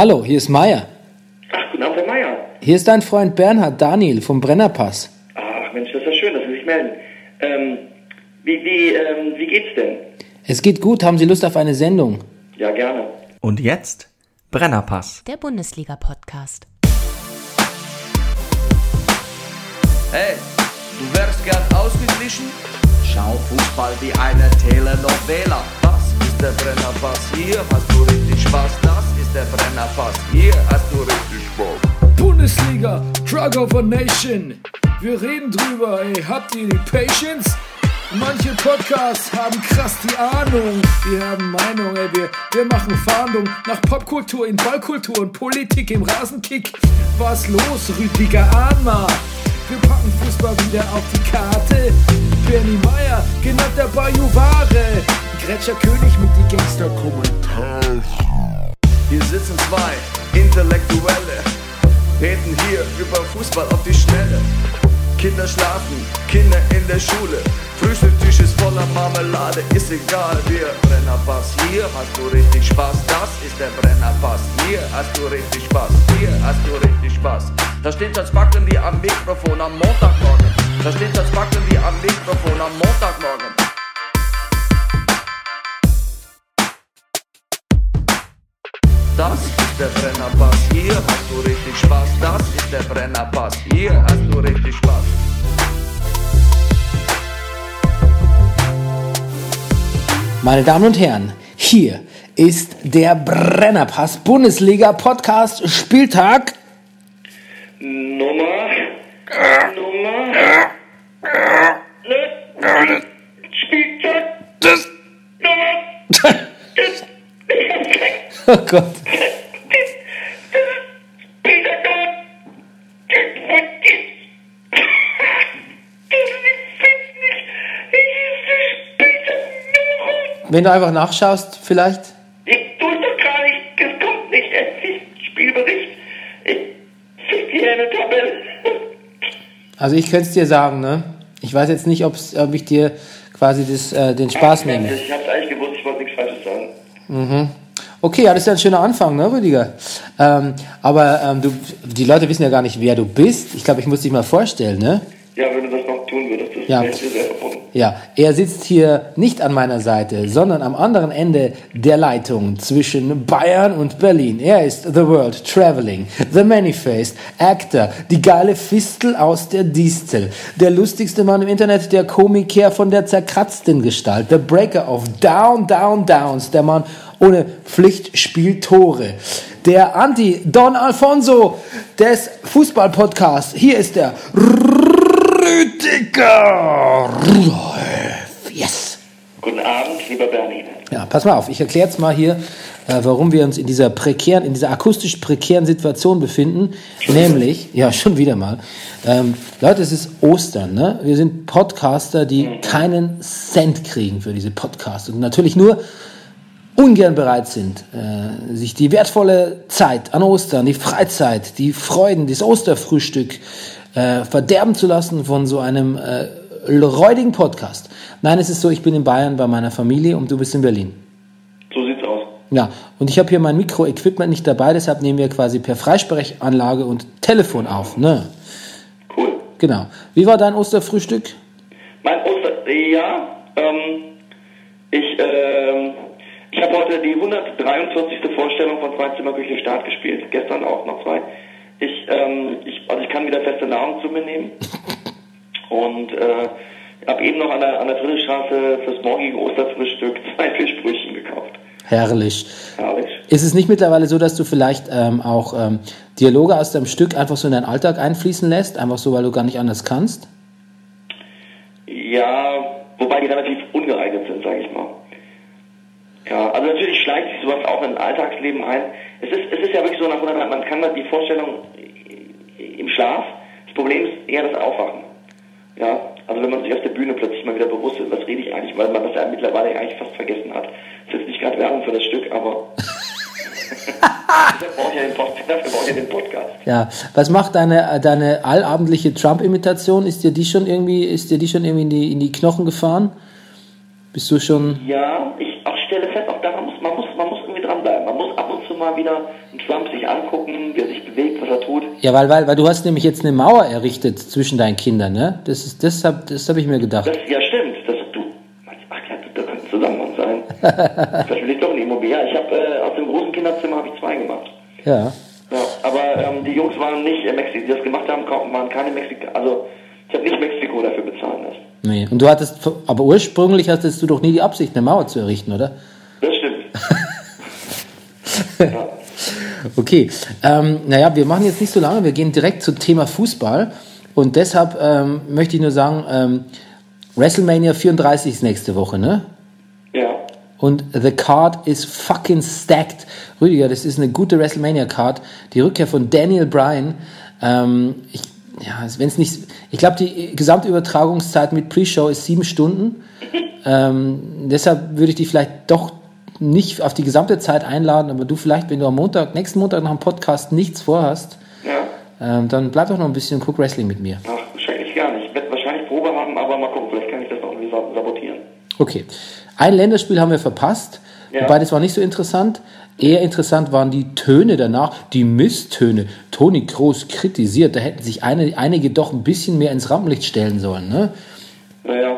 Hallo, hier ist Meier. Ach, guten Abend, Herr Meier. Hier ist dein Freund Bernhard Daniel vom Brennerpass. Ach Mensch, das ist ja schön, dass Sie sich melden. Ähm, wie, wie, ähm, wie geht's denn? Es geht gut, haben Sie Lust auf eine Sendung? Ja, gerne. Und jetzt Brennerpass. Der Bundesliga-Podcast. Hey, du wärst gern ausgeglichen? Schau Fußball wie eine Telenovela. Das ist der Brennerpass, hier hast du richtig Spaß. Das ist der Brennerpass, hier hast du richtig Spaß. Bundesliga, Drug of a Nation. Wir reden drüber, ey, habt ihr die Patience? Manche Podcasts haben krass die Ahnung. Wir haben Meinung, ey, wir, wir machen Fahndung nach Popkultur in Ballkultur und Politik im Rasenkick. Was los, Rüdiger Ahnma? Wir packen Fußball wieder auf die Karte. Bernie Meyer, genannt der Bajuware. Gretscher König mit die Gangster-Kommentare. Hier sitzen zwei Intellektuelle, reden hier über Fußball auf die Schnelle. Kinder schlafen, Kinder in der Schule. Frühstücktisch ist voller Marmelade, ist egal, wir Brennerpass. Hier hast du richtig Spaß, das ist der Brennerpass. Hier hast du richtig Spaß, hier hast du richtig Spaß. Da steht das Backen wie am Mikrofon am Montagmorgen. Da steht das Backen wie am Mikrofon am Montagmorgen. Das ist der Brennerpass, hier hast du richtig Spaß. Das ist der Brennerpass, hier hast du richtig Spaß. Meine Damen und Herren, hier ist der Brennerpass Bundesliga Podcast Spieltag. Nummer. Nummer. Spieltag. Das, Nummer. oh Gott. Wenn du einfach nachschaust, vielleicht. Ich tue doch gar nicht, es kommt nicht, es ist Spielbericht. Ich fick hier eine Tabelle. Also ich könnte es dir sagen, ne? Ich weiß jetzt nicht, ob's, ob ich dir quasi das, äh, den Spaß nehme. Ich hab's eigentlich gewusst, ich wollte nichts Falsches sagen. Okay, ja, das ist ja ein schöner Anfang, ne, Rüdiger? Ähm, aber ähm, du, die Leute wissen ja gar nicht, wer du bist. Ich glaube, ich muss dich mal vorstellen, ne? Ja, wenn du das tun würdest, das Ja. sehr verbunden. Ja, er sitzt hier nicht an meiner Seite, sondern am anderen Ende der Leitung zwischen Bayern und Berlin. Er ist The World Traveling, The Many-Faced, Actor, die geile Fistel aus der Distel, der lustigste Mann im Internet, der Komiker von der zerkratzten Gestalt, The Breaker of Down, Down, Downs, der Mann ohne Pflicht spielt Tore. Der Anti-Don Alfonso des Fußball-Podcasts. Hier ist der Rüdiger Rudolf. Yes. Guten Abend, lieber Bernie. Ja, pass mal auf, ich erkläre jetzt mal hier, äh, warum wir uns in dieser prekären, in dieser akustisch prekären Situation befinden. Nämlich, ja, schon wieder mal. Ähm, Leute, es ist Ostern, ne? Wir sind Podcaster, die keinen Cent kriegen für diese Podcasts und natürlich nur ungern bereit sind, äh, sich die wertvolle Zeit an Ostern, die Freizeit, die Freuden, das Osterfrühstück äh, verderben zu lassen von so einem äh, räudigen Podcast. Nein, es ist so, ich bin in Bayern bei meiner Familie und du bist in Berlin. So sieht's aus. Ja, und ich habe hier mein Mikroequipment nicht dabei, deshalb nehmen wir quasi per Freisprechanlage und Telefon auf. Ne? Cool. Genau. Wie war dein Osterfrühstück? Mein Oster... Ja, ähm... Ich, ähm... Ich habe heute die 143. Vorstellung von Zwei-Zimmer-Küche Start gespielt. Gestern auch noch zwei. Ich, ähm... Ich, also ich kann wieder feste Nahrung zu mir nehmen. Und, äh... habe eben noch an der, an der Friedrichstraße fürs morgige Osterfrühstück zwei Fischbrötchen gekauft. Herrlich. Herrlich. Ist es nicht mittlerweile so, dass du vielleicht ähm, auch ähm, Dialoge aus deinem Stück einfach so in deinen Alltag einfließen lässt? Einfach so, weil du gar nicht anders kannst? Ja, wobei die relativ ungeeignet sind, sage ich mal. Ja, also natürlich schleicht sich sowas auch in ein Alltagsleben ein. Es ist, es ist ja wirklich so nach 100 Jahren, man kann die Vorstellung im Schlaf, das Problem ist eher das Aufwachen. Ja, also wenn man sich auf der Bühne plötzlich mal wieder bewusst wird, was rede ich eigentlich, weil man das ja mittlerweile eigentlich fast vergessen hat. Das ist jetzt nicht gerade Werbung für das Stück, aber dafür brauche ich ja den Podcast. Ja. Was macht deine, äh, deine allabendliche Trump-Imitation? Ist dir die schon irgendwie, ist dir die schon irgendwie in die, in die Knochen gefahren? Bist du schon. Ja, ich auch stelle fest, auch daran muss mal wieder einen Trump sich angucken, wie er sich bewegt, was er tut. Ja, weil, weil, weil du hast nämlich jetzt eine Mauer errichtet zwischen deinen Kindern, ne? Das ist, das hab, das habe ich mir gedacht. Das, ja, stimmt. Das, du, ach ja, da könnte ein Zusammenhang sein. Vielleicht will ich doch eine Immobilie. Ja, ich habe äh, aus dem großen Kinderzimmer habe ich zwei gemacht. Ja. Ja, aber ähm, die Jungs waren nicht in Mexiko, die das gemacht haben, waren keine Mexiko, also ich habe nicht Mexiko dafür bezahlen lassen. Nee. Und du hattest, aber ursprünglich hattest du doch nie die Absicht, eine Mauer zu errichten, oder? Das stimmt. Okay, ähm, naja, wir machen jetzt nicht so lange, wir gehen direkt zum Thema Fußball und deshalb ähm, möchte ich nur sagen, ähm, WrestleMania 34 ist nächste Woche, ne? Ja. Und the card is fucking stacked. Rüdiger, das ist eine gute WrestleMania-Card. Die Rückkehr von Daniel Bryan. Ähm, ich, ja, wenn es nicht, ich glaube, die gesamte Übertragungszeit mit Pre-Show ist sieben Stunden. Ähm, deshalb würde ich dich vielleicht doch nicht auf die gesamte Zeit einladen, aber du vielleicht, wenn du am Montag, nächsten Montag nach dem Podcast nichts vorhast, Ja. ähm, dann bleib doch noch ein bisschen Guck Wrestling mit mir. Ach, wahrscheinlich gar nicht. Ich werde wahrscheinlich Probe haben, aber mal gucken, vielleicht kann ich das noch irgendwie sab- sabotieren. Okay. Ein Länderspiel haben wir verpasst, Ja. wobei das war nicht so interessant. Eher interessant waren die Töne danach, die Misstöne. Toni Kroos kritisiert, da hätten sich eine, einige doch ein bisschen mehr ins Rampenlicht stellen sollen. Ne? Naja.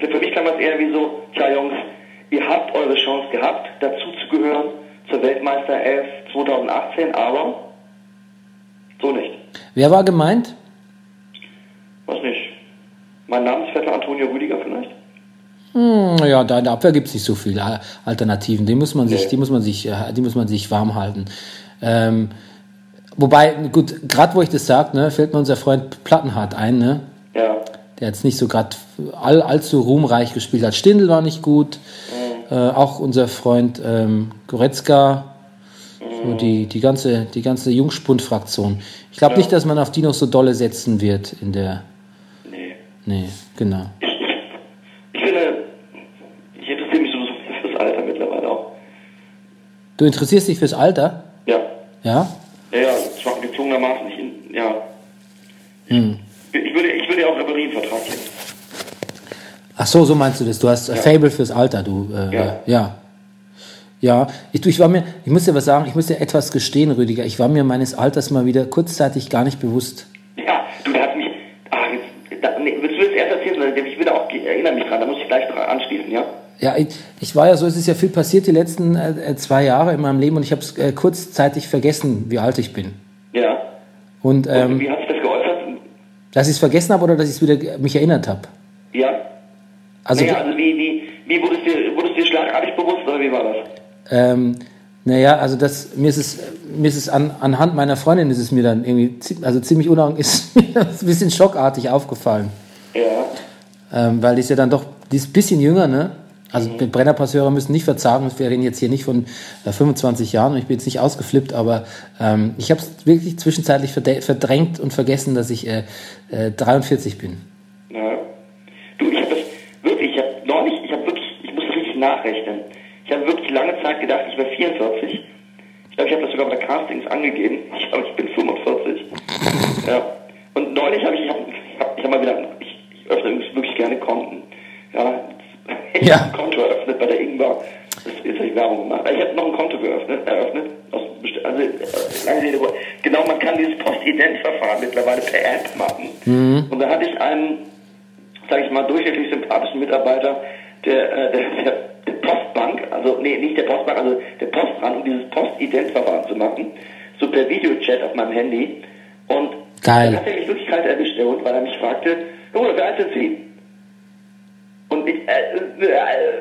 Für mich man es eher wie so, tja Jungs, ihr habt eure Chance gehabt, dazu zu gehören zur Weltmeister 11 2018, aber so nicht. Wer war gemeint? Was nicht? Mein Namensvetter Antonio Rüdiger vielleicht? Hm, ja, da in der Abwehr gibt es nicht so viele Al- Alternativen. Die muss man sich, Nee. die muss man sich, äh, die muss man sich warm halten. Ähm, wobei, gut, gerade wo ich das sage, ne, fällt mir unser Freund Plattenhardt ein, ne? Ja. der jetzt nicht so gerade all, allzu ruhmreich gespielt hat. Stindl war nicht gut, äh, auch unser Freund ähm, Goretzka, so die, die ganze, die ganze Jungspund-Fraktion. Ich glaube Ja. nicht, dass man auf die noch so dolle setzen wird in der. Nee. Nee, genau. Ich finde, ich interessiere mich so fürs Alter mittlerweile auch. Du interessierst dich fürs Alter? Ja. Ja? Ja, ja, gezwungenermaßen. Ich, in- ja. Hm. Ich würde, ich würde ja auch Ribéry einen Vertrag geben. Ach so, so meinst du das. Du hast ein Fable fürs Alter, du. Äh, Ja. ja. Ja, ich, ich war mir, ich muss dir was sagen, ich muss dir etwas gestehen, Rüdiger. Ich war mir meines Alters mal wieder kurzzeitig gar nicht bewusst. Ja, du, da hat mich. Ach, jetzt, da, nee, willst du das erst erzählen? Ich will auch, ich erinnere mich dran, da muss ich gleich dran anschließen, ja? Ja, ich, ich war ja so, es ist ja viel passiert die letzten äh, zwei Jahre in meinem Leben und ich habe es äh, kurzzeitig vergessen, wie alt ich bin. Ja. Und Und ähm, wie hat sich das geäußert? dass ich es vergessen habe oder dass ich es wieder mich erinnert habe. Ja. Also, naja, also wie, wie, wie wurde es dir, wurde es dir schlagartig bewusst oder wie war das? ähm, naja, also das, mir ist es, mir ist es an, anhand meiner Freundin ist es mir dann irgendwie, also ziemlich unangenehm, ist mir ein bisschen schockartig aufgefallen. Ja. Ähm, weil die ist ja dann doch, die ist ein bisschen jünger, ne? Also die Brennerpasshörer müssen nicht verzagen, wir reden jetzt hier nicht von äh, 25 Jahren und ich bin jetzt nicht ausgeflippt, aber ähm, ich habe es wirklich zwischenzeitlich verdrängt und vergessen, dass ich äh, äh, 43 bin. Ja. Du, ich habe das wirklich, ich habe neulich, ich habe wirklich, ich musste richtig nachrechnen. Ich habe wirklich lange Zeit gedacht, ich wäre 44. Ich glaube, ich habe das sogar bei Castings angegeben. Ich glaube, ich bin 45. Ja. Und neulich habe ich, ich habe ich hab, ich hab mal wieder, ich, ich öffne wirklich gerne Konten. Ja. Ich Ja. habe ein Konto eröffnet bei der Ingwer. Das ist jetzt Werbung gemacht. Ich habe noch ein Konto geöffnet, eröffnet. Aus, also, äh, lange genau, man kann dieses Postident-Verfahren mittlerweile per App machen. Und da hatte ich einen, sage ich mal, durchschnittlich sympathischen Mitarbeiter der, äh, der, der, der Postbank, also nee, nicht der Postbank, also der Post ran, um dieses Postident-Verfahren zu machen, so per Videochat auf meinem Handy. Und Geil. hat er mich wirklich kalt erwischt, der Hund, weil er mich fragte, oh, wer alt sind Sie? Und ich, äh, äh, äh,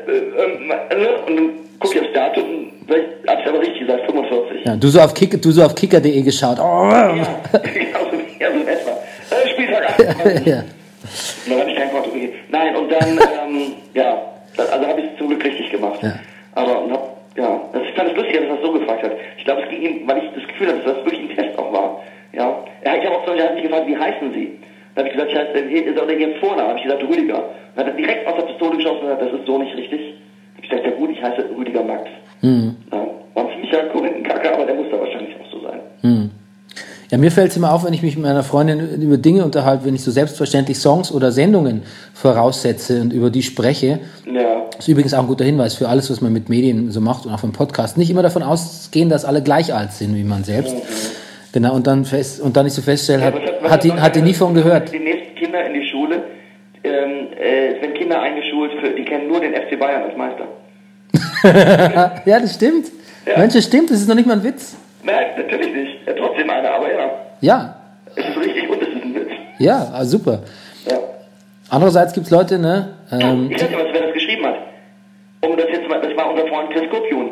äh, äh, und dann gucke ich aufs Datum ich, hab's aber richtig gesagt, 45. Ja, du so auf Kicker, du so auf Kicker.de geschaut. Oh, Ja, genau so, ja, so in etwa. Äh, Spieltag 28. ja. Und dann habe ich kein gegeben. Nein, und dann, ähm, ja, also habe ich es zum Glück richtig gemacht. Ja. Aber, und hab, ja, das ich fand es lustig, dass er das so gefragt hat. Ich glaube, es ging ihm, weil ich das Gefühl hatte, dass das wirklich ein Test auch war. Ja, er, ich habe auch Beispiel er hat mich gefragt, wie heißen Sie? Dann habe ich gesagt, ich heiße, ist auch Ihren Vorname? habe ich gesagt, Rüdiger. Dann hat er direkt aus der Pistole geschossen und gesagt, das ist so nicht richtig. Ich gesagt, ja gut, ich heiße Rüdiger Max. Mhm. Ja, war ein ziemlicher Korinthenkacke, aber der muss da wahrscheinlich so. Ja, mir fällt es immer auf, wenn ich mich mit meiner Freundin über Dinge unterhalte, wenn ich so selbstverständlich Songs oder Sendungen voraussetze und über die spreche, Ja, ist übrigens auch ein guter Hinweis für alles, was man mit Medien so macht und auch vom Podcast. Nicht immer davon ausgehen, dass alle gleich alt sind wie man selbst. Genau, und dann fest, und dann nicht so feststellen, hat, Was- was- hat die, hat die nie von gehört. Die nächsten Kinder in die Schule, ähm, äh, es werden Kinder eingeschult, für, die kennen nur den FC Bayern als Meister. Ja, das stimmt. Ja. Mensch, das stimmt, das ist noch nicht mal ein Witz. Nein, natürlich nicht. Ja, trotzdem ja. Es ist richtig und es ist ein Witz. ja, ah, super. Ja. Andererseits gibt's Leute, ne? Ähm, ich weiß nicht, was, wer das geschrieben hat. Um das jetzt mal, das war unser Freund Chris Kupjun.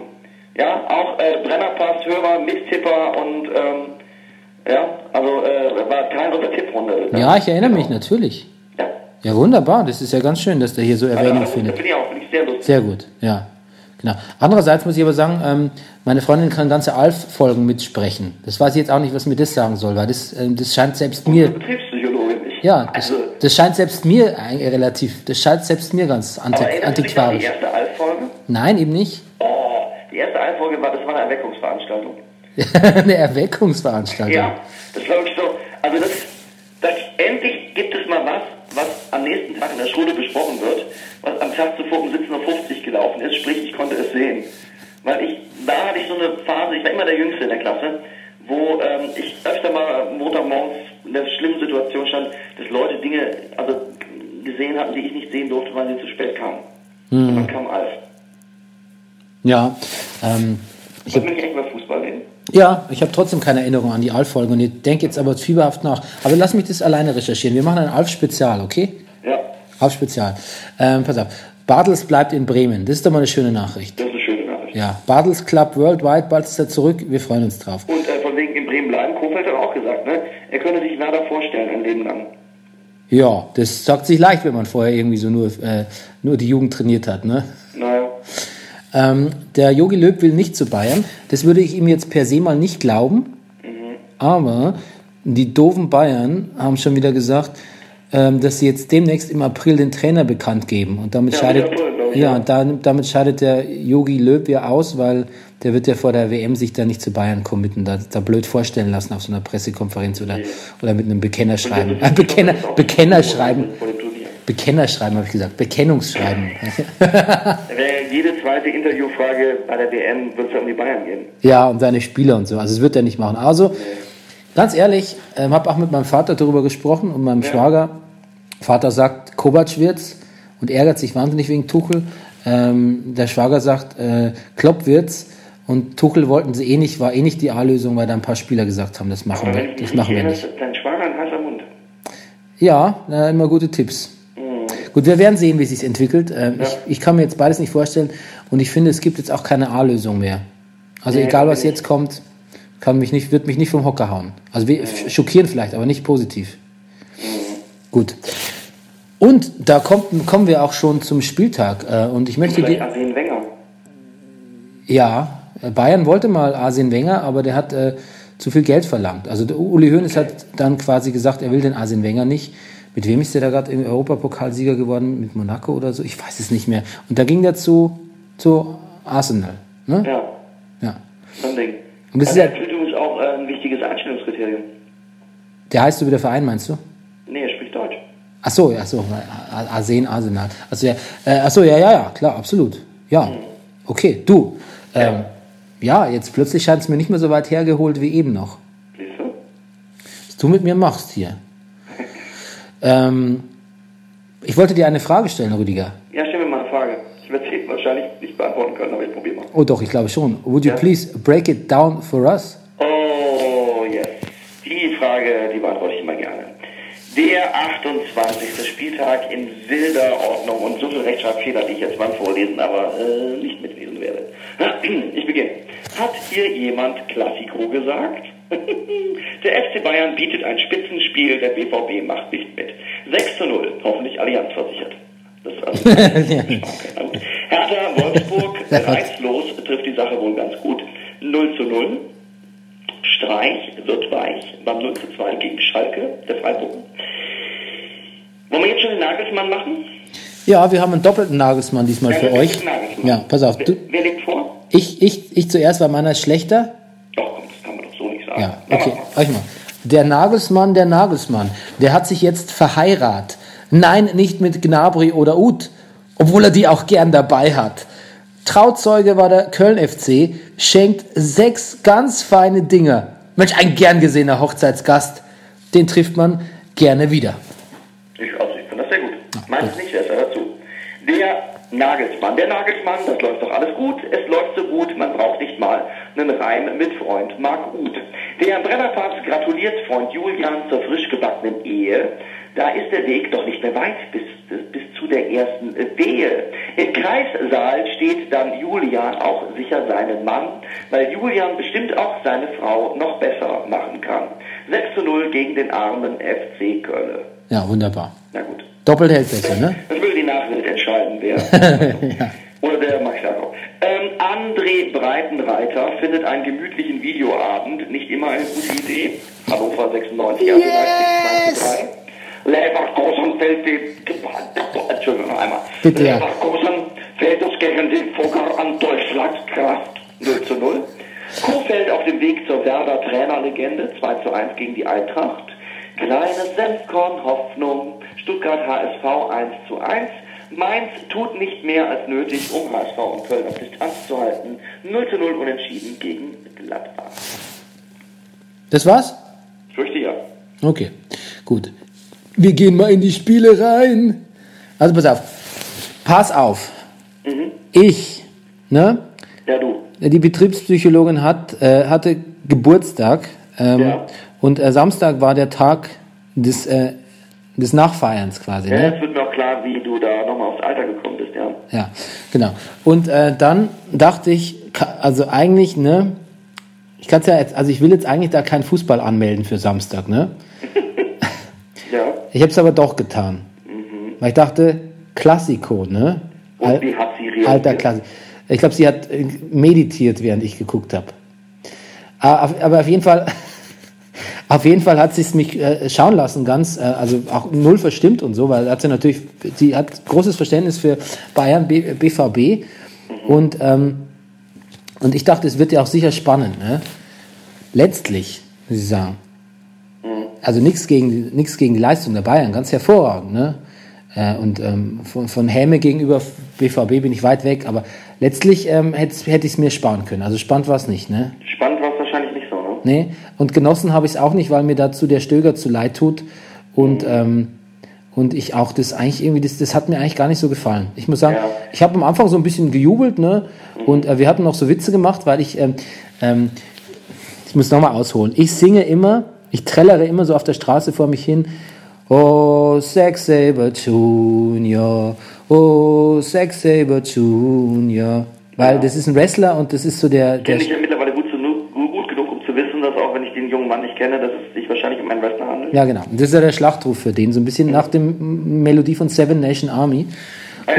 Ja, auch äh, Brennerpass, Hörer, Misttipper und ähm, ja, also äh, war Teil unserer Tipprunde. ja, ich erinnere mich natürlich. Ja. Ja, wunderbar. Das ist ja ganz schön, dass der hier so Erwähnung also, findet. Finde ich auch, finde ich sehr lustig. Sehr gut, ja. Genau. Andererseits muss ich aber sagen, ähm, meine Freundin kann ganze Alf-Folgen mitsprechen. Das weiß ich jetzt auch nicht, was mir das sagen soll, weil das, ähm, das scheint selbst mir, Betriebspsychologin nicht. ja, das, also, das scheint selbst mir äh, relativ, das scheint selbst mir ganz aber anti erinnerst du dich an die antiquarisch. erste Alf-Folge? Nein, eben nicht. Oh, die erste Alf-Folge war, das war eine Erweckungsveranstaltung. Eine Erweckungsveranstaltung. Ja, das war wirklich so. Also das, das endlich gibt es mal was, was am nächsten Tag in der Schule besprochen wird, was am Tag zuvor um 17.50 Uhr gelaufen ist, sprich ich konnte es sehen. Weil ich, da hatte ich so eine Phase, ich war immer der Jüngste in der Klasse, wo ähm, ich öfter mal Montagmorgens in der schlimmen Situation stand, dass Leute Dinge also gesehen hatten, die ich nicht sehen durfte, weil sie zu spät kamen. Und dann kam Alf. Ja, ähm, ich Wollen hab, wir nicht echt über Fußball reden? ja, ich habe trotzdem keine Erinnerung an die Alf-Folge und ich denke jetzt aber fieberhaft nach. Aber lass mich das alleine recherchieren. Wir machen ein Alf-Spezial, okay? Ja, Alf-Spezial. Ähm, pass auf. Bartels bleibt in Bremen. Das ist doch mal eine schöne Nachricht. das ist eine schöne Nachricht. Ja, Bartels Club Worldwide, bald ist er zurück. Wir freuen uns drauf. Und äh, von wegen in Bremen bleiben, Kofeld hat auch gesagt, ne? Er könnte sich Werder vorstellen, ein Leben lang. Ja, das sagt sich leicht, wenn man vorher irgendwie so nur, äh, nur die Jugend trainiert hat. Ne? Naja. Ähm, der Jogi Löw will nicht zu Bayern. Das würde ich ihm jetzt per se mal nicht glauben. Aber die doofen Bayern haben schon wieder gesagt, dass sie jetzt demnächst im April den Trainer bekannt geben. Und damit Ja, scheidet, April, ja, ja. und dann, damit scheidet der Jogi Löw ja aus, weil der wird ja vor der WM sich da nicht zu Bayern committen, da, da blöd vorstellen lassen auf so einer Pressekonferenz oder, oder mit einem Bekennerschreiben. Äh, Bekenner, Bekennerschreiben. Bekennerschreiben habe ich gesagt. Bekennungsschreiben. Jede zweite Interviewfrage bei der WM, wird es ja um die Bayern gehen. Ja, und seine Spieler und so. Also das wird er nicht machen. Also, ganz ehrlich, ähm, habe auch mit meinem Vater darüber gesprochen und meinem Schwager. Vater sagt, Kovac wird's und ärgert sich wahnsinnig wegen Tuchel. Ähm, der Schwager sagt, äh, Klopp wird's. Und Tuchel wollten sie eh nicht, war eh nicht die A-Lösung, weil da ein paar Spieler gesagt haben, das machen wir, das machen wir nicht. Dein Schwager ein heißer Mund. Ja, äh, immer gute Tipps. Gut, wir werden sehen, wie es sich entwickelt. Ähm, ich, ich kann mir jetzt beides nicht vorstellen und ich finde, es gibt jetzt auch keine A-Lösung mehr. Also Nee, egal, was jetzt kommt, kann mich nicht, wird mich nicht vom Hocker hauen. Also wir, schockieren vielleicht, aber nicht positiv. Gut. Und da kommt, kommen wir auch schon zum Spieltag. Äh, und ich möchte Vielleicht Arsene Wenger. ja, Bayern wollte mal Arsene Wenger, aber der hat äh, zu viel Geld verlangt. Also der Uli Hoeneß hat dann quasi gesagt, er will den Arsene Wenger nicht. Mit wem ist der da gerade im Europapokalsieger geworden? Mit Monaco oder so? Ich weiß es nicht mehr. Und da ging der zu, zu Arsenal. Ne? Ja, Ja. so ein Ding. Und das Also ist ja- wichtiges Einstellungskriterium. Der heißt so wie der Verein, meinst du? Nee, er spricht Deutsch. Ach so, ja, so, Arsen, Arsenal. Also ja, äh, ach so, ja, ja, ja, klar, absolut. Ja, okay, du. Ähm, ja, jetzt plötzlich scheint es mir nicht mehr so weit hergeholt wie eben noch. Siehst du? was du mit mir machst hier. ähm, ich wollte dir eine Frage stellen, Rüdiger. Ja, stell mir mal eine Frage. Ich werde sie wahrscheinlich nicht beantworten können, aber ich probiere mal. Oh doch, ich glaube schon. Would you Ja. please break it down for us? Frage, die beantworte ich immer gerne. Der 28. Spieltag in wilder Ordnung und so viel Rechtschreibfehler, die ich jetzt mal vorlesen, aber äh, nicht mitlesen werde. Ich beginne. Hat hier jemand Klassiko gesagt? Der FC Bayern bietet ein Spitzenspiel, der BVB macht nicht mit. 6 zu 0, hoffentlich Allianz versichert. Das ist also. Hertha Wolfsburg reizlos trifft die Sache wohl ganz gut. 0 zu 0. Streich wird weich beim 0 zu 2 gegen Schalke, der Freiburger. Wollen wir jetzt schon den Nagelsmann machen? Ja, wir haben einen doppelten Nagelsmann diesmal Ja, für euch. Ja, pass auf. Wer, Du, wer legt vor? ich, ich, ich zuerst, weil meiner ist schlechter. Doch, komm, das kann man doch so nicht sagen. Ja, okay. Euch mal. Der Nagelsmann, der Nagelsmann, der hat sich jetzt verheiratet. Nein, nicht mit Gnabry oder Uth obwohl er die auch gern dabei hat. Trauzeuge war der Köln FC, schenkt sechs ganz feine Dinger. Mensch, ein gern gesehener Hochzeitsgast, den trifft man gerne wieder. Ich, also ich finde das sehr gut. Meins nicht, wer ist da dazu? Der Nagelsmann. Der Nagelsmann, das läuft doch alles gut. Es läuft so gut, man braucht nicht mal einen Reim mit Freund Marc Uth. Der Brennerpass gratuliert Freund Julian zur frisch gebackenen Ehe. Da ist der Weg doch nicht mehr weit bis, bis zu der ersten Wehe. Im Kreissaal steht dann Julian auch sicher seinen Mann, weil Julian bestimmt auch seine Frau noch besser machen kann. 6 zu 0 gegen den armen FC Köln. Ja, wunderbar. Na gut. Doppelt hält besser, ne? Das will die Nachwelt entscheiden, wer. Oder der Max Jakob. Ähm, André Breitenreiter findet einen gemütlichen Videoabend nicht immer eine gute Idee. Hannover 96, also Leipzig 2 zu 3. Leverkusen fällt die... Entschuldigung, noch einmal. Bitte, ja. Leverkusen fällt es gegen die Fugger an Durchschlagskraft 0 zu 0. Kofeld auf dem Weg zur Werder Trainerlegende 2 zu 1 gegen die Eintracht. Kleines Senfkorn Hoffnung. Stuttgart HSV 1 zu 1. Mainz tut nicht mehr als nötig, um HSV und Köln auf Distanz zu halten. 0 zu 0 unentschieden gegen Gladbach. Das war's? Ich fürchte ja. Okay, gut. Wir gehen mal in die Spiele rein. Also pass auf. Pass auf. Ich, ne? Ja, du. Die Betriebspsychologin hat, äh, hatte Geburtstag ähm, Ja. Und äh, Samstag war der Tag des, äh, des Nachfeierns quasi. Ja, Ne? jetzt wird mir auch klar, wie du da nochmal aufs Alter gekommen bist, ja. Ja, genau. Und äh, dann dachte ich, also eigentlich, ne, ich kann ja jetzt, also ich will jetzt eigentlich da keinen Fußball anmelden für Samstag, ne? Ja. Ich habe es aber doch getan. Weil ich dachte, Klassiko, ne? Und Al- wie hat sie reagiert? Alter Klassik. Ich glaube, sie hat äh, meditiert, während ich geguckt habe. Aber auf jeden Fall, auf jeden Fall hat sie es mich äh, schauen lassen, ganz, äh, also auch null verstimmt und so, weil hat sie natürlich, sie hat großes Verständnis für Bayern, B, BVB und ähm, und ich dachte, es wird ja auch sicher spannend. Ne? Letztlich, muss ich sagen, also nichts gegen, gegen die Leistung der Bayern, ganz hervorragend. Ne? Äh, und ähm, von, von Häme gegenüber BVB bin ich weit weg, aber letztlich ähm, hätte hätte ich es mir sparen können. Also spannend war es nicht. Ne? Spannend war es wahrscheinlich nicht so, ne? Nee. Und genossen habe ich es auch nicht, weil mir dazu der Stöger zu leid tut. Und, ähm, und ich auch das eigentlich irgendwie, das, das hat mir eigentlich gar nicht so gefallen. Ich muss sagen, Ja. ich habe am Anfang so ein bisschen gejubelt, ne? Und äh, wir hatten noch so Witze gemacht, weil ich, ähm, ähm, ich muss nochmal ausholen. Ich singe immer, ich trällere immer so auf der Straße vor mich hin. Oh, Sex Saber Junior, oh, Sex Saber Junior. Weil das ist ein Wrestler und das ist so der, der Kenne ich ja mittlerweile gut, zu, gut, gut genug, um zu wissen, dass auch wenn ich den jungen Mann nicht kenne, dass es sich wahrscheinlich um einen Wrestler handelt. Ja, genau. Das ist ja der Schlachtruf für den, so ein bisschen nach dem Melodie von Seven Nation Army.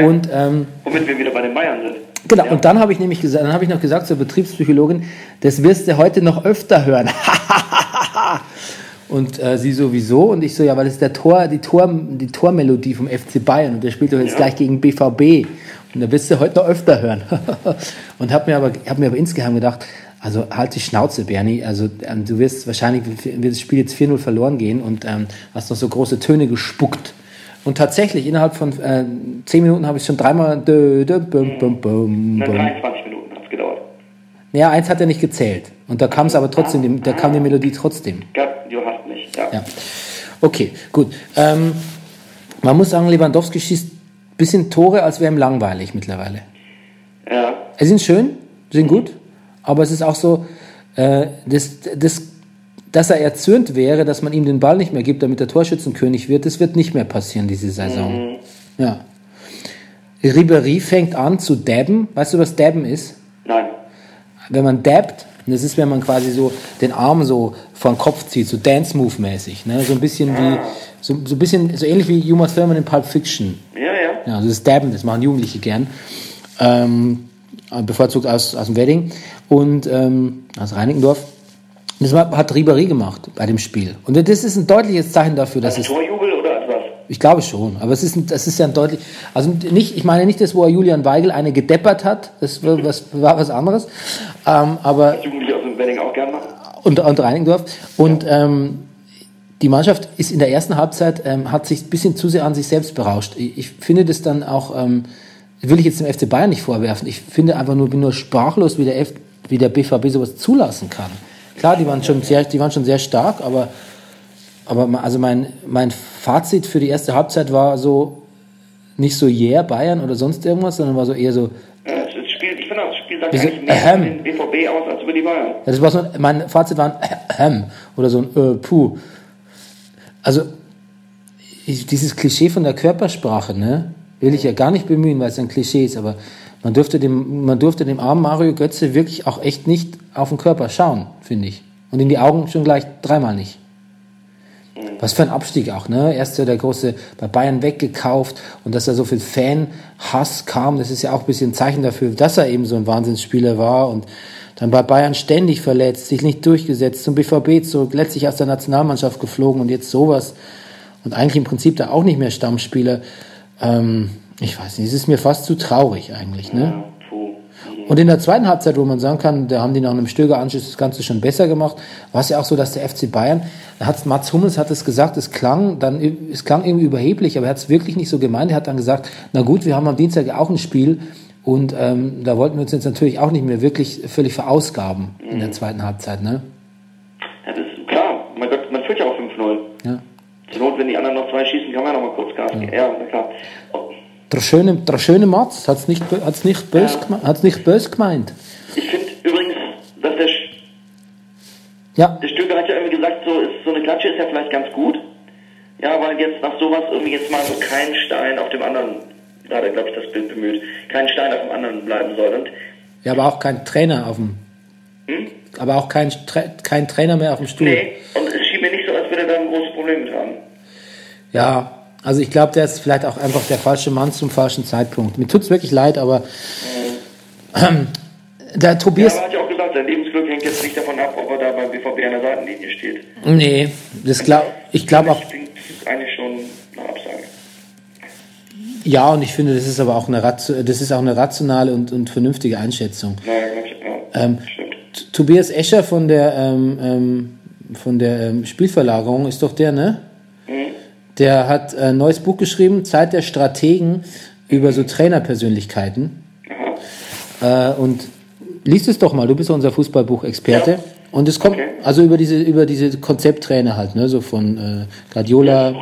Und ähm, Womit wir wieder bei den Bayern sind. genau, Ja. und dann habe ich nämlich gesagt, dann habe ich noch gesagt zur Betriebspsychologin, das wirst du heute noch öfter hören. und äh, sie sowieso und ich so, ja, weil das ist der Tor, die Tor, die Tormelodie vom FC Bayern und der spielt doch jetzt Ja. gleich gegen BVB und da wirst du heute noch öfter hören. und habe mir aber, habe mir aber insgeheim gedacht, also halt die Schnauze, Bernie. Also ähm, du wirst wahrscheinlich wird das Spiel jetzt 4-0 verloren gehen und ähm, hast noch so große Töne gespuckt. Und tatsächlich, innerhalb von äh, 10 Minuten habe ich schon dreimal dö, dö, bum, bum, bum, bum. 23 Minuten hat es gedauert. Ja, eins hat er nicht gezählt. Und da kam es aber trotzdem, die- da kam die Melodie trotzdem. Ja, du hast mich. Ja. Ja. Okay, gut. Ähm, man muss sagen, Lewandowski schießt ein bisschen Tore, als wäre ihm langweilig mittlerweile. ja. Sie sind schön, sind gut, aber es ist auch so, äh, das, das, dass er erzürnt wäre, dass man ihm den Ball nicht mehr gibt, damit er Torschützenkönig wird, das wird nicht mehr passieren diese Saison. Ja. Ribéry fängt an zu dabben. Weißt du, was dabben ist? Nein. Wenn man dabbt, das ist, wenn man quasi so den Arm so vor den Kopf zieht, so Dance-Move-mäßig. Ne? So ein bisschen wie, so, so ein bisschen, so ähnlich wie Uma Thurman in Pulp Fiction. Ja, ja. Ja, also das Dabben, das machen Jugendliche gern. Ähm, bevorzugt aus, aus dem Wedding und ähm, aus Reinickendorf. Das hat Ribéry gemacht bei dem Spiel. Und das ist ein deutliches Zeichen dafür, dass Als es. Torjubel oder als was? Ich glaube schon, aber es ist, ein, das ist ja ein deutlich. Also nicht, ich meine nicht das, wo er Julian Weigel eine gedeppert hat, das war was, war was anderes. Ähm, aber Jugendliche aus dem Wedding auch gern machen? und, und Reinickendorf. Und ähm, die Mannschaft ist in der ersten Halbzeit, ähm, hat sich ein bisschen zu sehr an sich selbst berauscht. Ich, ich finde das dann auch, ähm, will ich jetzt dem FC Bayern nicht vorwerfen. Ich finde einfach nur, bin nur sprachlos, wie der, F, wie der BVB sowas zulassen kann. Klar, die waren schon sehr, die waren schon sehr stark, aber, aber also mein, mein Fazit für die erste Halbzeit war so nicht so yeah Bayern oder sonst irgendwas, sondern war so eher so, das Spiel, ich finde, das Spiel sagt Wieso? eigentlich mehr über den BVB aus als über die Bayern. Das war so, ein- mein Fazit war ein Ahem oder so ein äh, Puh. Also ich, dieses Klischee von der Körpersprache, ne, will ich ja gar nicht bemühen, weil es ein Klischee ist, aber man dürfte dem, man durfte dem armen Mario Götze wirklich auch echt nicht auf den Körper schauen, finde ich. Und in die Augen schon gleich dreimal nicht. Was für ein Abstieg auch, ne? Erst so der große bei Bayern weggekauft und dass da so viel Fan-Hass kam, das ist ja auch ein bisschen ein Zeichen dafür, dass er eben so ein Wahnsinnsspieler war und dann bei Bayern ständig verletzt, sich nicht durchgesetzt, zum BVB zurück, letztlich aus der Nationalmannschaft geflogen und jetzt sowas und eigentlich im Prinzip da auch nicht mehr Stammspieler. Ähm, ich weiß nicht, es ist mir fast zu traurig eigentlich, ne? Ja, puh. Und in der zweiten Halbzeit, wo man sagen kann, da haben die nach einem Stöger-Anschluss das Ganze schon besser gemacht, war es ja auch so, dass der FC Bayern, da hat Mats Hummels hat es gesagt, es klang dann, es klang irgendwie überheblich, aber er hat es wirklich nicht so gemeint. Er hat dann gesagt, na gut, wir haben am Dienstag auch ein Spiel und ähm, da wollten wir uns jetzt natürlich auch nicht mehr wirklich völlig verausgaben in der zweiten Halbzeit, ne? Ja, das ist klar. Mein Gott, man führt ja auch 5-0. Ja. Zur Not, wenn die anderen noch zwei schießen, kann man ja noch mal kurz Gas geben. Ja, na klar. Der schöne, der schöne Mats hat's nicht, bö- hat's nicht bös, geme- hat's nicht gemeint. Ich finde übrigens, dass der, Sch- Ja, der Stöger hat ja irgendwie gesagt, so, ist, so eine Klatsche ist ja vielleicht ganz gut. Ja, weil jetzt nach sowas irgendwie jetzt mal so kein Stein auf dem anderen, da hat er, glaube ich, das Bild bemüht, kein Stein auf dem anderen bleiben soll. Und ja, aber auch kein Trainer auf dem, aber auch kein, kein Trainer mehr auf dem Stuhl. nee, und es schien mir nicht so, als würde er da ein großes Problem mit haben. Ja, also ich glaube, der ist vielleicht auch einfach der falsche Mann zum falschen Zeitpunkt. Mir tut's wirklich leid, aber ähm, der Ja, Tobias. aber er hat ja auch gesagt, sein Lebensglück hängt jetzt nicht davon ab, ob er da beim BVB an der Seitenlinie steht. nee, das glaub, ich glaube auch. Klingt eigentlich schon nach Absage. Ja, und ich finde, das ist aber auch eine, das ist auch eine rationale und, und vernünftige Einschätzung. Naja, ja. Ähm, Stimmt. Tobias Escher von der, ähm, ähm, von der ähm, Spielverlagerung ist doch der, ne? Der hat ein neues Buch geschrieben, Zeit der Strategen, über so Trainerpersönlichkeiten. Äh, und liest es doch mal, du bist ja unser Fußballbuchexperte. Ja. Und es kommt Okay. also über diese über diese Konzepttrainer halt, ne, so von äh, Guardiola.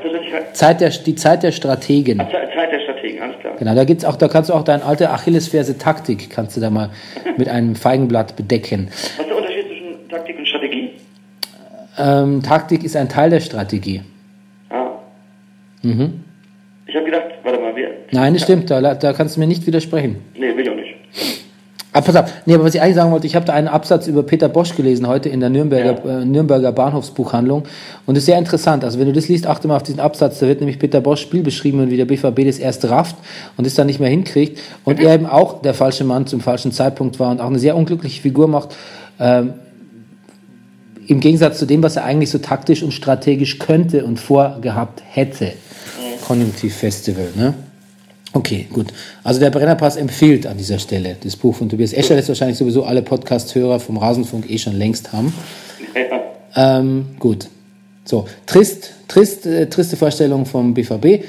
Persönlichkeit, Zeit der die Zeit der Strategen. Zeit Zeit der Strategen, alles klar. Genau, da gibt's auch, da kannst du auch deine alte Achillesferse Taktik kannst du da mal mit einem Feigenblatt bedecken. Was ist der Unterschied zwischen Taktik und Strategie? Ähm, Taktik ist ein Teil der Strategie. Mhm. Ich habe gedacht, warte mal, wir. Nein, das stimmt, da, da kannst du mir nicht widersprechen. Nee, will ich auch nicht. Ah, pass auf. Nee, aber was ich eigentlich sagen wollte, ich habe da einen Absatz über Peter Bosch gelesen heute in der Nürnberger, äh, Nürnberger Bahnhofsbuchhandlung. Und das ist sehr interessant. Also wenn du das liest, achte mal auf diesen Absatz, da wird nämlich Peter Bosch Spiel beschrieben und wie der BVB das erst rafft und es dann nicht mehr hinkriegt. Und er eben auch der falsche Mann zum falschen Zeitpunkt war und auch eine sehr unglückliche Figur macht. Ähm, Im Gegensatz zu dem, was er eigentlich so taktisch und strategisch könnte und vorgehabt hätte. Konjunktiv Festival, ne? Okay, gut. Also der Brennerpass empfiehlt an dieser Stelle das Buch von Tobias Escher, das wahrscheinlich sowieso alle Podcast-Hörer vom Rasenfunk eh schon längst haben. Ja. Ähm, gut. So, trist, trist, äh, triste Vorstellung vom BVB.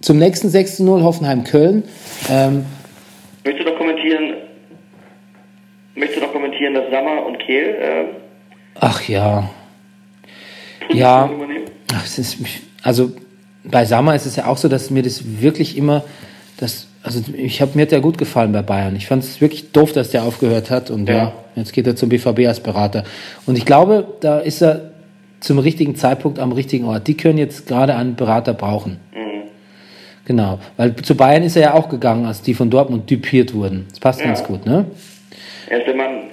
Zum nächsten 6 zu 0 Hoffenheim-Köln. Ähm, Möchtest du noch kommentieren, möchtest du noch kommentieren, dass Sammer und Kehl, äh, ach ja. Ja. Ach, ist, also bei Sammer ist es ja auch so, dass mir das wirklich immer, das, also ich habe mir hat der gut gefallen bei Bayern. Ich fand es wirklich doof, dass der aufgehört hat und ja. Ja. jetzt geht er zum BVB als Berater. Und ich glaube, da ist er zum richtigen Zeitpunkt am richtigen Ort. Die können jetzt gerade einen Berater brauchen. Genau, weil zu Bayern ist er ja auch gegangen, als die von Dortmund düpiert wurden. Das passt Ja. ganz gut, ne? Er ist der Mann,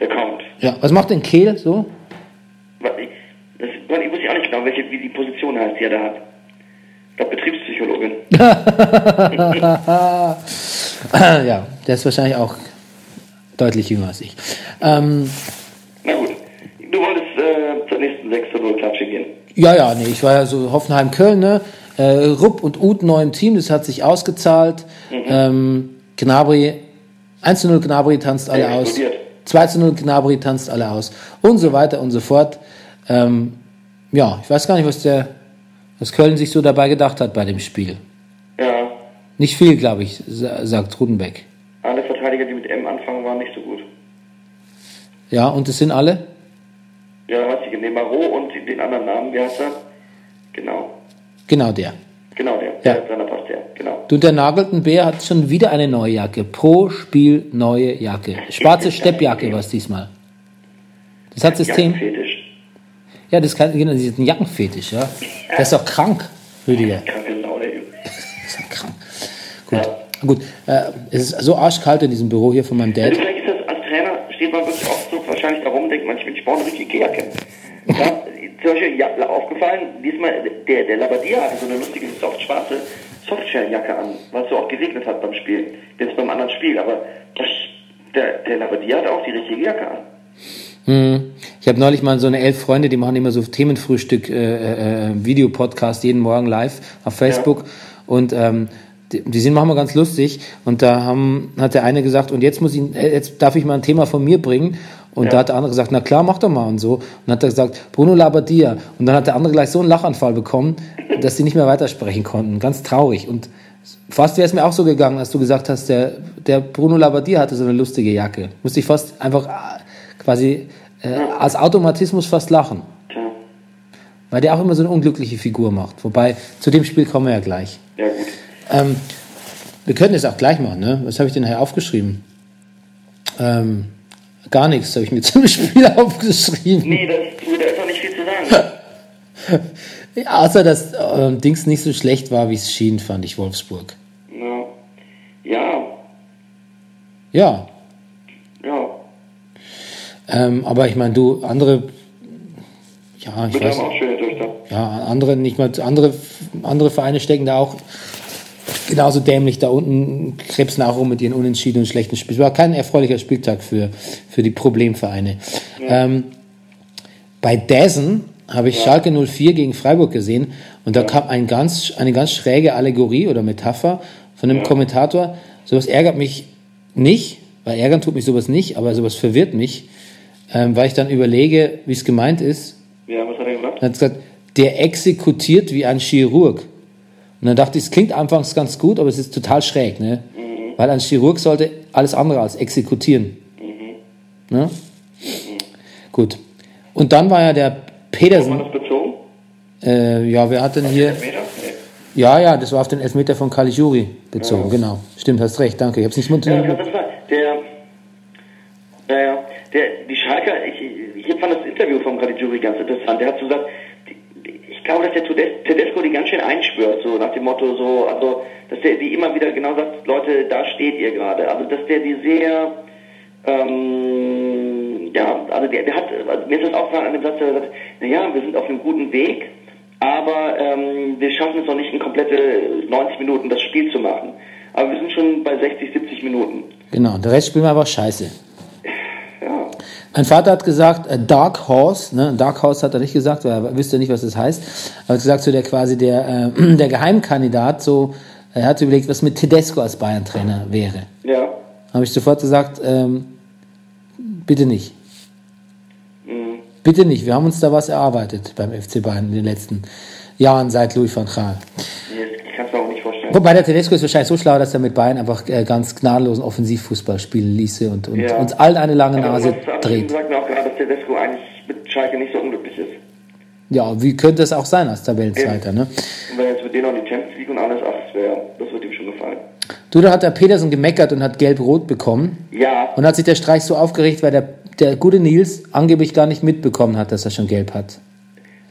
der kommt. Ja, was macht denn Kehl so? Ich, das, ich weiß auch nicht genau, welche, wie die Position heißt, die er da hat. Ich glaube, Betriebspsychologin. ja, der ist wahrscheinlich auch deutlich jünger als ich. Ähm, Na gut. Du wolltest äh, zur nächsten 6 zu 0 Klatsche gehen. Ja, ja, nee, ich war ja so Hoffenheim-Köln, ne? Äh, Rupp und Uth neu im Team, das hat sich ausgezahlt. Ähm, Gnabry, 1 zu 0 Gnabry tanzt alle Ja, aus. explodiert. 2 zu 0 Gnabry tanzt alle aus. Und so weiter und so fort. Ähm, ja, ich weiß gar nicht, was der, was Köln sich so dabei gedacht hat bei dem Spiel. Ja. Nicht viel, glaube ich, sa- sagt Rudenbeck. Alle Verteidiger, die mit M anfangen, waren nicht so gut. Ja, und es sind alle? Ja, weiß ich, den Marot und den anderen Namen, wie heißt er? Genau. Genau der. Genau, der. Ja. Der, seiner passt der. Genau. Du, der Nageltenbär hat schon wieder eine neue Jacke. Pro Spiel neue Jacke. Schwarze Steppjacke war es diesmal. Das hat System. Fetisch. Ja, das kann, genau, diesen Jackenfetisch, ja. Der ist doch krank, Rüdiger. Kranke Laune. Das ist doch krank. Gut, gut. Äh, es ist so arschkalt in diesem Büro hier von meinem Also Dad. vielleicht ist das als Trainer, steht man wirklich oft so wahrscheinlich da rum, denkt man, ich brauche eine richtige Jacke. Ja, zum Beispiel ja, aufgefallen, diesmal, der, der Labadia hatte so eine lustige, soft schwarze Softshell-Jacke an, weil es so auch geregnet hat beim Spiel. Jetzt beim anderen Spiel, aber das, der, der Labadia hat auch die richtige Jacke an. Hm. Ich habe neulich mal so eine elf Freunde, die machen immer so Themenfrühstück, äh, äh, Videopodcast jeden Morgen live auf Facebook. Und ähm, die, die sind manchmal ganz lustig. Und da haben, hat der eine gesagt, und jetzt muss ich, äh, jetzt darf ich mal ein Thema von mir bringen. Und da hat der andere gesagt, na klar, mach doch mal und so. Und dann hat er gesagt, Bruno Labbadia. Und dann hat der andere gleich so einen Lachanfall bekommen, dass sie nicht mehr weitersprechen konnten. Ganz traurig. Und fast wäre es mir auch so gegangen, als du gesagt hast, der, der Bruno Labbadia hatte so eine lustige Jacke. Musste ich fast einfach äh, quasi äh, als Automatismus fast lachen. Tja, Weil der auch immer so eine unglückliche Figur macht. Wobei, zu dem Spiel kommen wir ja gleich. ja gut. Ähm, wir könnten es auch gleich machen, ne? Was habe ich denn hier aufgeschrieben? Ähm, gar nichts habe ich mir zum Spiel aufgeschrieben. Nee, das, da ist auch nicht viel zu sagen. Ja, außer, dass ähm, Dings nicht so schlecht war, wie es schien, fand ich Wolfsburg. Ja, ja, Ja, ja. Ähm, aber ich meine, du, andere, ja, ich Wir weiß auch schöne Töchter. Ja, andere nicht mal andere andere Vereine stecken da auch genauso dämlich da unten, krebsen auch rum mit ihren unentschiedenen und schlechten Spielen. Es war kein erfreulicher Spieltag für, für die Problemvereine. Ähm, bei Dessen habe ich Schalke 04 gegen Freiburg gesehen und da kam ein ganz, eine ganz schräge Allegorie oder Metapher von einem Kommentator. Sowas ärgert mich nicht, weil ärgern tut mich sowas nicht, aber sowas verwirrt mich, ähm, weil ich dann überlege, wie es gemeint ist Ja, was hat er gesagt? dann hat gesagt, der exekutiert wie ein Chirurg. Und dann dachte ich, es klingt anfangs ganz gut, aber es ist total schräg, ne? Weil ein Chirurg sollte alles andere als exekutieren. Ne? Gut. Und dann war ja der War Petersen, das bezogen? äh, ja, wer hat denn hier, Meter? Nee. ja, ja, das war auf den Elfmeter von Caligiuri bezogen, genau. Stimmt, hast recht, danke. Ich habe es nicht munter. Ja. Der, ja, ja, der, die Schalker, ich, ich fand das Interview vom Caligiuri ganz interessant. Der hat so gesagt, ich glaube, dass der Tedesco die ganz schön einschwört, so nach dem Motto, so, also, dass der die immer wieder genau sagt, Leute, da steht ihr gerade. Also, dass der die sehr, ähm, ja, also der, der hat, also mir ist das aufgefallen an dem Satz, der sagt, naja, wir sind auf einem guten Weg, aber ähm, wir schaffen es noch nicht in komplette 90 Minuten das Spiel zu machen. Aber wir sind schon bei 60, 70 Minuten. Genau, der Rest spielen wir einfach scheiße. Ja. Mein Vater hat gesagt, a Dark Horse, ne? Dark Horse hat er nicht gesagt, weil er wüsste nicht, was das heißt. Er hat gesagt, so der quasi der, äh, der Geheimkandidat, so, er hat überlegt, was mit Tedesco als Bayern-Trainer wäre. Ja. Habe ich sofort gesagt, ähm, bitte nicht. Mhm. Bitte nicht, wir haben uns da was erarbeitet beim FC Bayern in den letzten Jahren seit Louis van Gaal. Nee, Wobei der Tedesco ist wahrscheinlich so schlau, dass er mit Bayern einfach äh, ganz gnadenlosen Offensivfußball spielen ließe und, und Ja. uns allen eine lange Aber Nase was dreht. sagt mir auch gerade, dass Tedesco eigentlich mit Schalke nicht so unglücklich ist. Ja, wie könnte es auch sein als Tabellenzweiter, ne? Und wenn jetzt mit denen noch die Champions League und alles, ach, das, wär, das wird ihm schon gefallen. Du, da hat der Petersen gemeckert und hat gelb-rot bekommen. Ja, Und hat sich der Streich so aufgeregt, weil der, der gute Nils angeblich gar nicht mitbekommen hat, dass er schon gelb hat.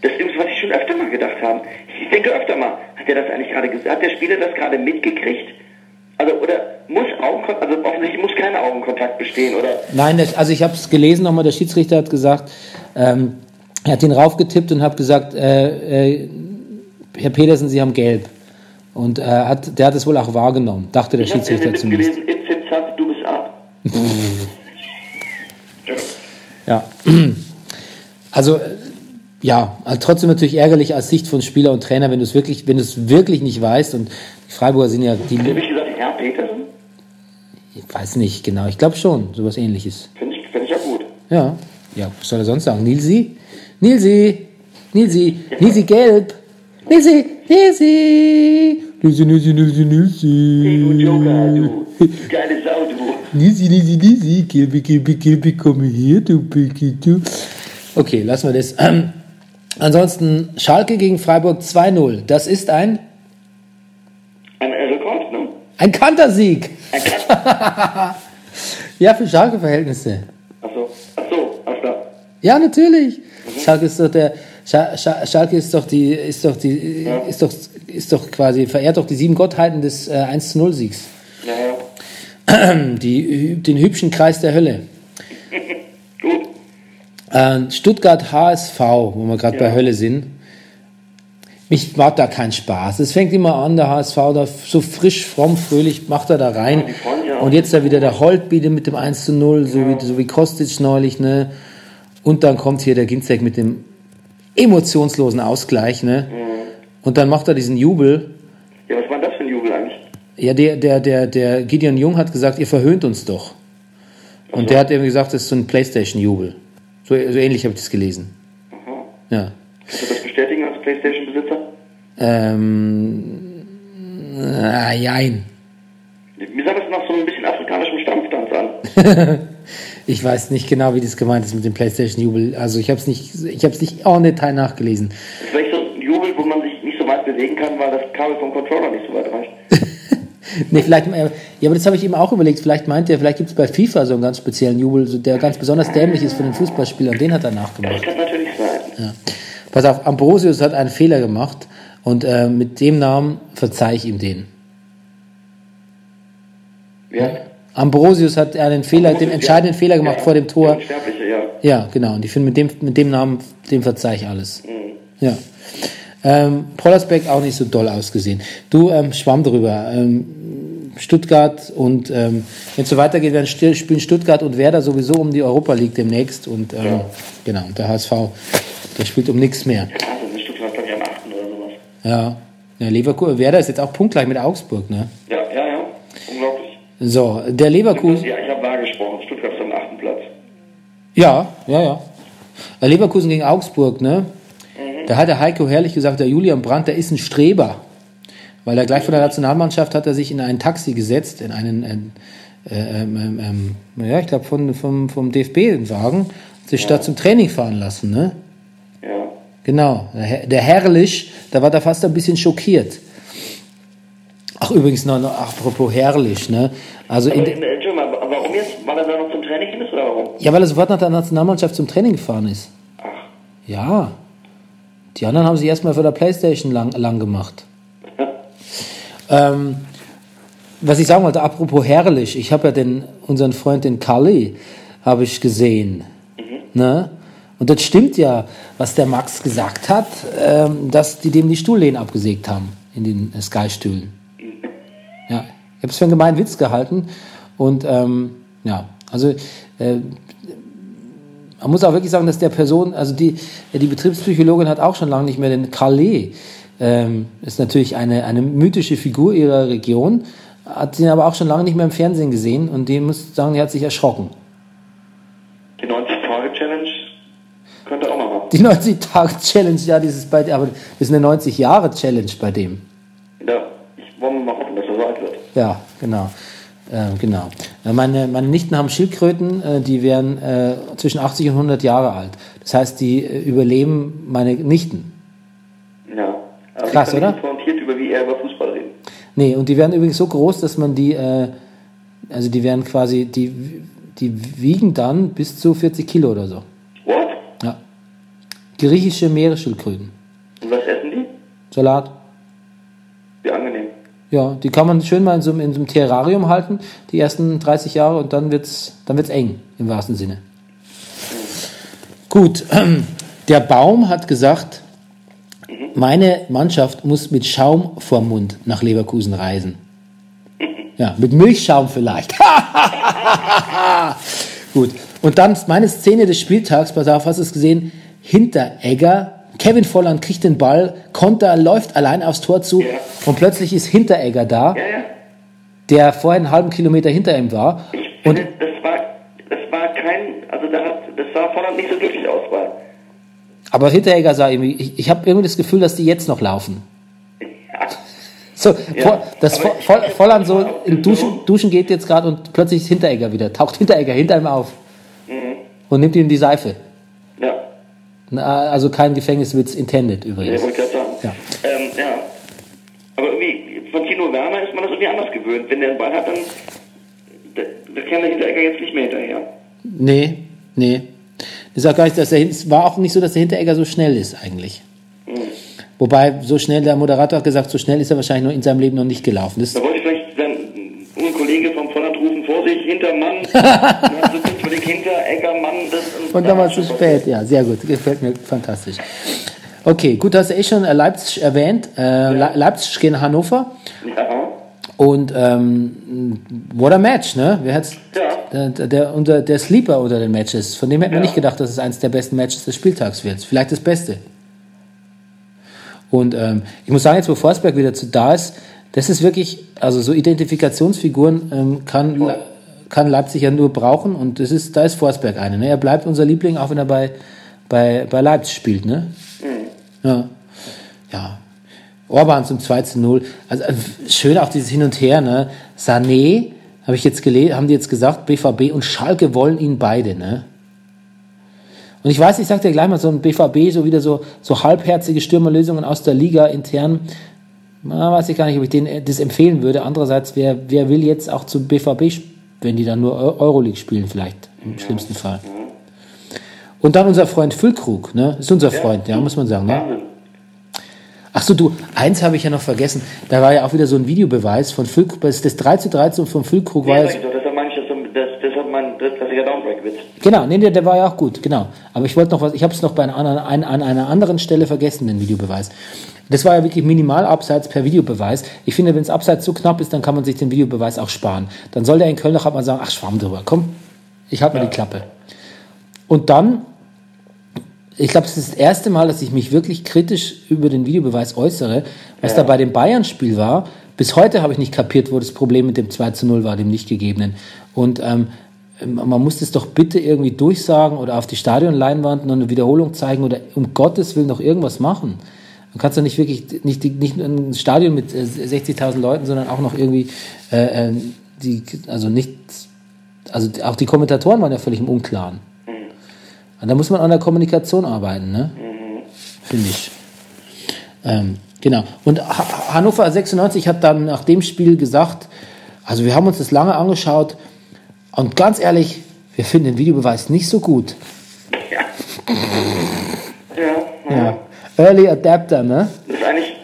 das ist, was ich schon öfter mal gedacht habe. Ich denke öfter mal, hat der das eigentlich gerade? Hat der Spieler das gerade mitgekriegt? Also, oder muss Augenkontakt, also offensichtlich muss kein Augenkontakt bestehen, oder? Nein, also ich habe es gelesen nochmal, der Schiedsrichter hat gesagt, ähm, er hat ihn raufgetippt und hat gesagt, äh, äh, Herr Petersen, Sie haben gelb. Und äh, hat, der hat es wohl auch wahrgenommen, dachte der Ich Schiedsrichter zumindest. gelesen, It's It's Up, du bist ab. Ja. Also, ja, also trotzdem natürlich ärgerlich als Sicht von Spieler und Trainer, wenn du es wirklich, wenn du es wirklich nicht weißt. Und die Freiburger sind ja, die, Habe ich gesagt, Herr Petersen? ich weiß nicht genau, ich glaube schon, sowas ähnliches. Finde ich, find ich ja gut. Ja, ja, was soll er sonst sagen? Nilsi? Nilsi? Nilsi? Nilsi gelb? Nilsi? Nilsi? Nüssi, Nüssi, Nüssi, Hey, du Joker, du. Geile Sau, du. Nisi, nisi, nisi, Kilby, Kilby, Kilby, komm her, du Piki, du. Okay, lassen wir das. Ähm, ansonsten Schalke gegen Freiburg 2-0. Das ist ein, Ein Rekord, ne? ein Kantersieg. Ein Krass. Ja, für Schalke-Verhältnisse. Achso, achso, alles klar. Ja, natürlich. Schalke ist doch der, Scha Scha Schalke ist doch die, ist doch die, ist doch, ist doch quasi, verehrt doch die sieben Gottheiten des äh, 1-0-Siegs. Ja, ja. Die, den hübschen Kreis der Hölle. Äh, Stuttgart HSV, wo wir gerade Ja. bei Hölle sind. Mich macht da keinen Spaß. Es fängt immer an, der HSV da so frisch, fromm, fröhlich macht er da rein. ja. Und jetzt da wieder der Holtbiede mit dem 1 zu 0, so, wie, so wie Kostic neulich, ne? Und dann kommt hier der Ginzek mit dem emotionslosen Ausgleich, ne? Mhm. Und dann macht er diesen Jubel. Ja, was war das für ein Jubel eigentlich? Ja, der, der, der, der Gideon Jung hat gesagt, ihr verhöhnt uns doch. Und der hat irgendwie gesagt, das ist so ein Playstation-Jubel. So, so ähnlich habe ich das gelesen. Ja. Kannst du das bestätigen als Playstation-Besitzer? Ähm, ah, jein. Mir sah das nach so ein bisschen afrikanischem Stammtanz an. Ich weiß nicht genau, wie das gemeint ist mit dem PlayStation-Jubel. Also ich habe es nicht, ich habe es nicht en Detail nachgelesen. Das ist vielleicht so ein Jubel, wo man sich nicht so weit bewegen kann, weil das Kabel vom Controller nicht so weit reicht. Nee, vielleicht, äh, ja, aber das habe ich eben auch überlegt. Vielleicht meint er, vielleicht gibt es bei FIFA so einen ganz speziellen Jubel, der ganz besonders dämlich ist für den Fußballspieler. Und den hat er Das nachgemacht. kann natürlich sein. Ja. Pass auf, Ambrosius hat einen Fehler gemacht und äh, mit dem Namen verzeih ich ihm den. Ja. Ambrosius hat einen Fehler, den entscheidenden Fehler gemacht ja, vor dem Tor. Der Unsterbliche, ja. Ja, genau. Und ich finde, mit dem, mit dem Namen, dem verzeih ich alles. Ja. Ähm, Pollersbeck auch nicht so doll ausgesehen. Du, ähm, schwamm drüber. Ähm, Stuttgart und ähm, wenn es so weitergeht, werden still, spielen Stuttgart und Werder sowieso um die Europa League demnächst. Und ähm, Ja. genau, und der HSV, der spielt um nichts mehr. Krass, das ist Stuttgart, glaube ich, am 8. oder sowas. Ja. ja Leverkusen, Werder ist jetzt auch punktgleich mit Augsburg, ne? Ja, ja, ja. Unglaublich. So, der Leverkusen. Ja, ich habe wahr gesprochen. Stuttgart ist am 8. Platz. Ja, ja, ja. Leverkusen gegen Augsburg, ne? Da hat der Heiko herrlich gesagt, der Julian Brandt, der ist ein Streber. Weil er gleich von der Nationalmannschaft hat er sich in ein Taxi gesetzt, in einen, äh, äh, ähm, ähm, ähm, ja, ich glaube von, vom, vom DFB einen Wagen, sich statt zum Training fahren lassen, ne? Ja. Genau. Der, der Herrlich, da war da fast ein bisschen schockiert. Ach, übrigens noch, noch apropos herrlich, ne? Also in, Aber, äh, Entschuldigung warum jetzt? Weil er da noch zum Training hin ist oder warum? ja, weil er sofort nach der Nationalmannschaft zum Training gefahren ist. Ach, Ja. Die anderen haben sich erstmal für der Playstation lang, lang gemacht. ähm, was ich sagen wollte, apropos herrlich, ich habe ja den, unseren Freund, den Kali, habe ich gesehen. Ne? Und das stimmt ja, was der Max gesagt hat, ähm, dass die dem die Stuhllehnen abgesägt haben in den äh, Sky-Stühlen. Ja, ich habe es für einen gemeinen Witz gehalten. Und ähm, ja, also äh, man muss auch wirklich sagen, dass der Person, also die, die Betriebspsychologin hat auch schon lange nicht mehr den Calais, ähm, ist natürlich eine, eine mythische Figur ihrer Region, hat sie aber auch schon lange nicht mehr im Fernsehen gesehen und die muss sagen, die hat sich erschrocken. die 90-Tage-Challenge könnte auch mal machen. Die 90-Tage-Challenge, ja, dieses bei, aber das ist eine 90-Jahre-Challenge bei dem. Ja, ich wollen wir mal hoffen, dass er so alt wird. Ja, genau. Ähm, genau. Äh, Meine, meine Nichten haben Schildkröten, äh, die wären äh, zwischen 80 und 100 Jahre alt. Das heißt, die äh, überleben meine Nichten. Ja. Aber Krass, ich oder? nicht pointiert über wie er über Fußball reden. Nee, und die werden übrigens so groß, dass man die, äh, also die werden quasi, die, die wiegen dann bis zu 40 Kilo oder so. What? Ja. Griechische Meeresschildkröten. Und was essen die? Salat. Ja, die kann man schön mal in so, einem- in so einem Terrarium halten, die ersten 30 Jahre, und dann wird's, dann wird's eng, im wahrsten Sinne. Gut, der Baum hat gesagt, meine Mannschaft muss mit Schaum vorm Mund nach Leverkusen reisen. Ja, mit Milchschaum vielleicht. Gut. Und dann meine Szene des Spieltags, pass auf, hast du es gesehen? Hinteregger, Kevin Volland kriegt den Ball, Konter läuft allein aufs Tor zu Ja. und plötzlich ist Hinteregger da, Ja, ja. der vorher einen halben Kilometer hinter ihm war. Ich Und finde, das war, das war kein, also da hat, das sah Volland nicht so glücklich aus, weil, aber Hinteregger sah irgendwie, ich, ich habe irgendwie das Gefühl, dass die jetzt noch laufen. So, Ja, das aber voll, ich- voll, ich- voll an so in Duschen, Duschen geht jetzt gerade und plötzlich ist Hinteregger wieder. Taucht Hinteregger hinter ihm auf. Und nimmt ihm die Seife. Ja, Na, Also kein Gefängniswitz intended ja übrigens. wollte ich gerade sagen. Ja. Ähm, ja. Aber irgendwie, von Tino Werner ist man das irgendwie anders gewöhnt. Wenn der einen Ball hat, dann da, da kann der Hinteregger jetzt nicht mehr hinterher. Nee, nee. Ich sag gar nicht, dass der, war auch nicht so, dass der Hinteregger so schnell ist eigentlich. Wobei, so schnell, der Moderator hat gesagt, so schnell ist er wahrscheinlich nur in seinem Leben noch nicht gelaufen. Das, Da wollte ich vielleicht dann ein Kollege vom Volland rufen, Vorsicht, hinter Mann, das und dann war es zu spät. Ja, sehr gut. Gefällt mir fantastisch. Okay, gut, hast du eh schon äh, Leipzig erwähnt. Äh, Le- Leipzig gegen Hannover. Ja, Und ähm, what a match, ne? Wer hat's, Ja. der, der, unter, der Sleeper unter den Matches. Von dem hätten wir Ja. nicht gedacht, dass es eines der besten Matches des Spieltags wird. Vielleicht das Beste. Und ähm, ich muss sagen, jetzt wo Forsberg wieder zu da ist, das ist wirklich, also so Identifikationsfiguren ähm, kann, kann Leipzig ja nur brauchen und das ist, da ist Forsberg eine. Ne? Er bleibt unser Liebling, auch wenn er bei, bei, bei Leipzig spielt. Ne? Ja. ja. Orban zum 2 zu 0. Also äh, schön auch dieses Hin und Her. Ne? Sané, habe ich jetzt gelesen, haben die jetzt gesagt, BVB und Schalke wollen ihn beide. Ne? Und ich weiß, ich sag dir gleich mal, so ein BVB, so wieder so, so halbherzige Stürmerlösungen aus der Liga intern, na, weiß ich gar nicht, ob ich denen äh, das empfehlen würde. Andererseits, wer, wer will jetzt auch zu BVB, sp- wenn die dann nur Eu- Euroleague spielen, vielleicht, im schlimmsten Fall. Und dann unser Freund Füllkrug, ne? Ist unser Freund, ja, muss man sagen, ne? Ach so, du, eins habe ich ja noch vergessen. Da war ja auch wieder so ein Videobeweis von Füllkrug. Das das 3 zu 13 von Füllkrug war Ja, ja, du- das, deshalb mein drittklassiger Downbreak-Witz. Genau, nee, der, der war ja auch gut, genau. Aber ich wollte noch was, ich habe es noch bei einer, ein, an einer anderen Stelle vergessen, den Videobeweis. Das war ja wirklich minimal abseits per Videobeweis. Ich finde, wenn es abseits so knapp ist, dann kann man sich den Videobeweis auch sparen. Dann soll der in Köln doch halt mal sagen, ach, schwamm drüber, komm, ich halte mir die Klappe. Und dann, ich glaube, es ist das erste Mal, dass ich mich wirklich kritisch über den Videobeweis äußere, was da bei dem Bayern-Spiel war. Bis heute habe ich nicht kapiert, wo das Problem mit dem 2 zu 0 war, dem nicht gegebenen. Und ähm, man muss das doch bitte irgendwie durchsagen oder auf die Stadionleinwand noch eine Wiederholung zeigen oder um Gottes Willen noch irgendwas machen. Man kann doch nicht wirklich, nicht, nicht nur ein Stadion mit äh, 60.000 Leuten, sondern auch noch irgendwie, äh, äh, die, also nicht, also auch die Kommentatoren waren ja völlig im Unklaren. Und da muss man an der Kommunikation arbeiten, ne? Finde ich. Ähm, genau. Und ha Hannover 96 hat dann nach dem Spiel gesagt, also wir haben uns das lange angeschaut und ganz ehrlich, wir finden den Videobeweis nicht so gut. Ja, Ja. Early Adapter, ne? das ist eigentlich,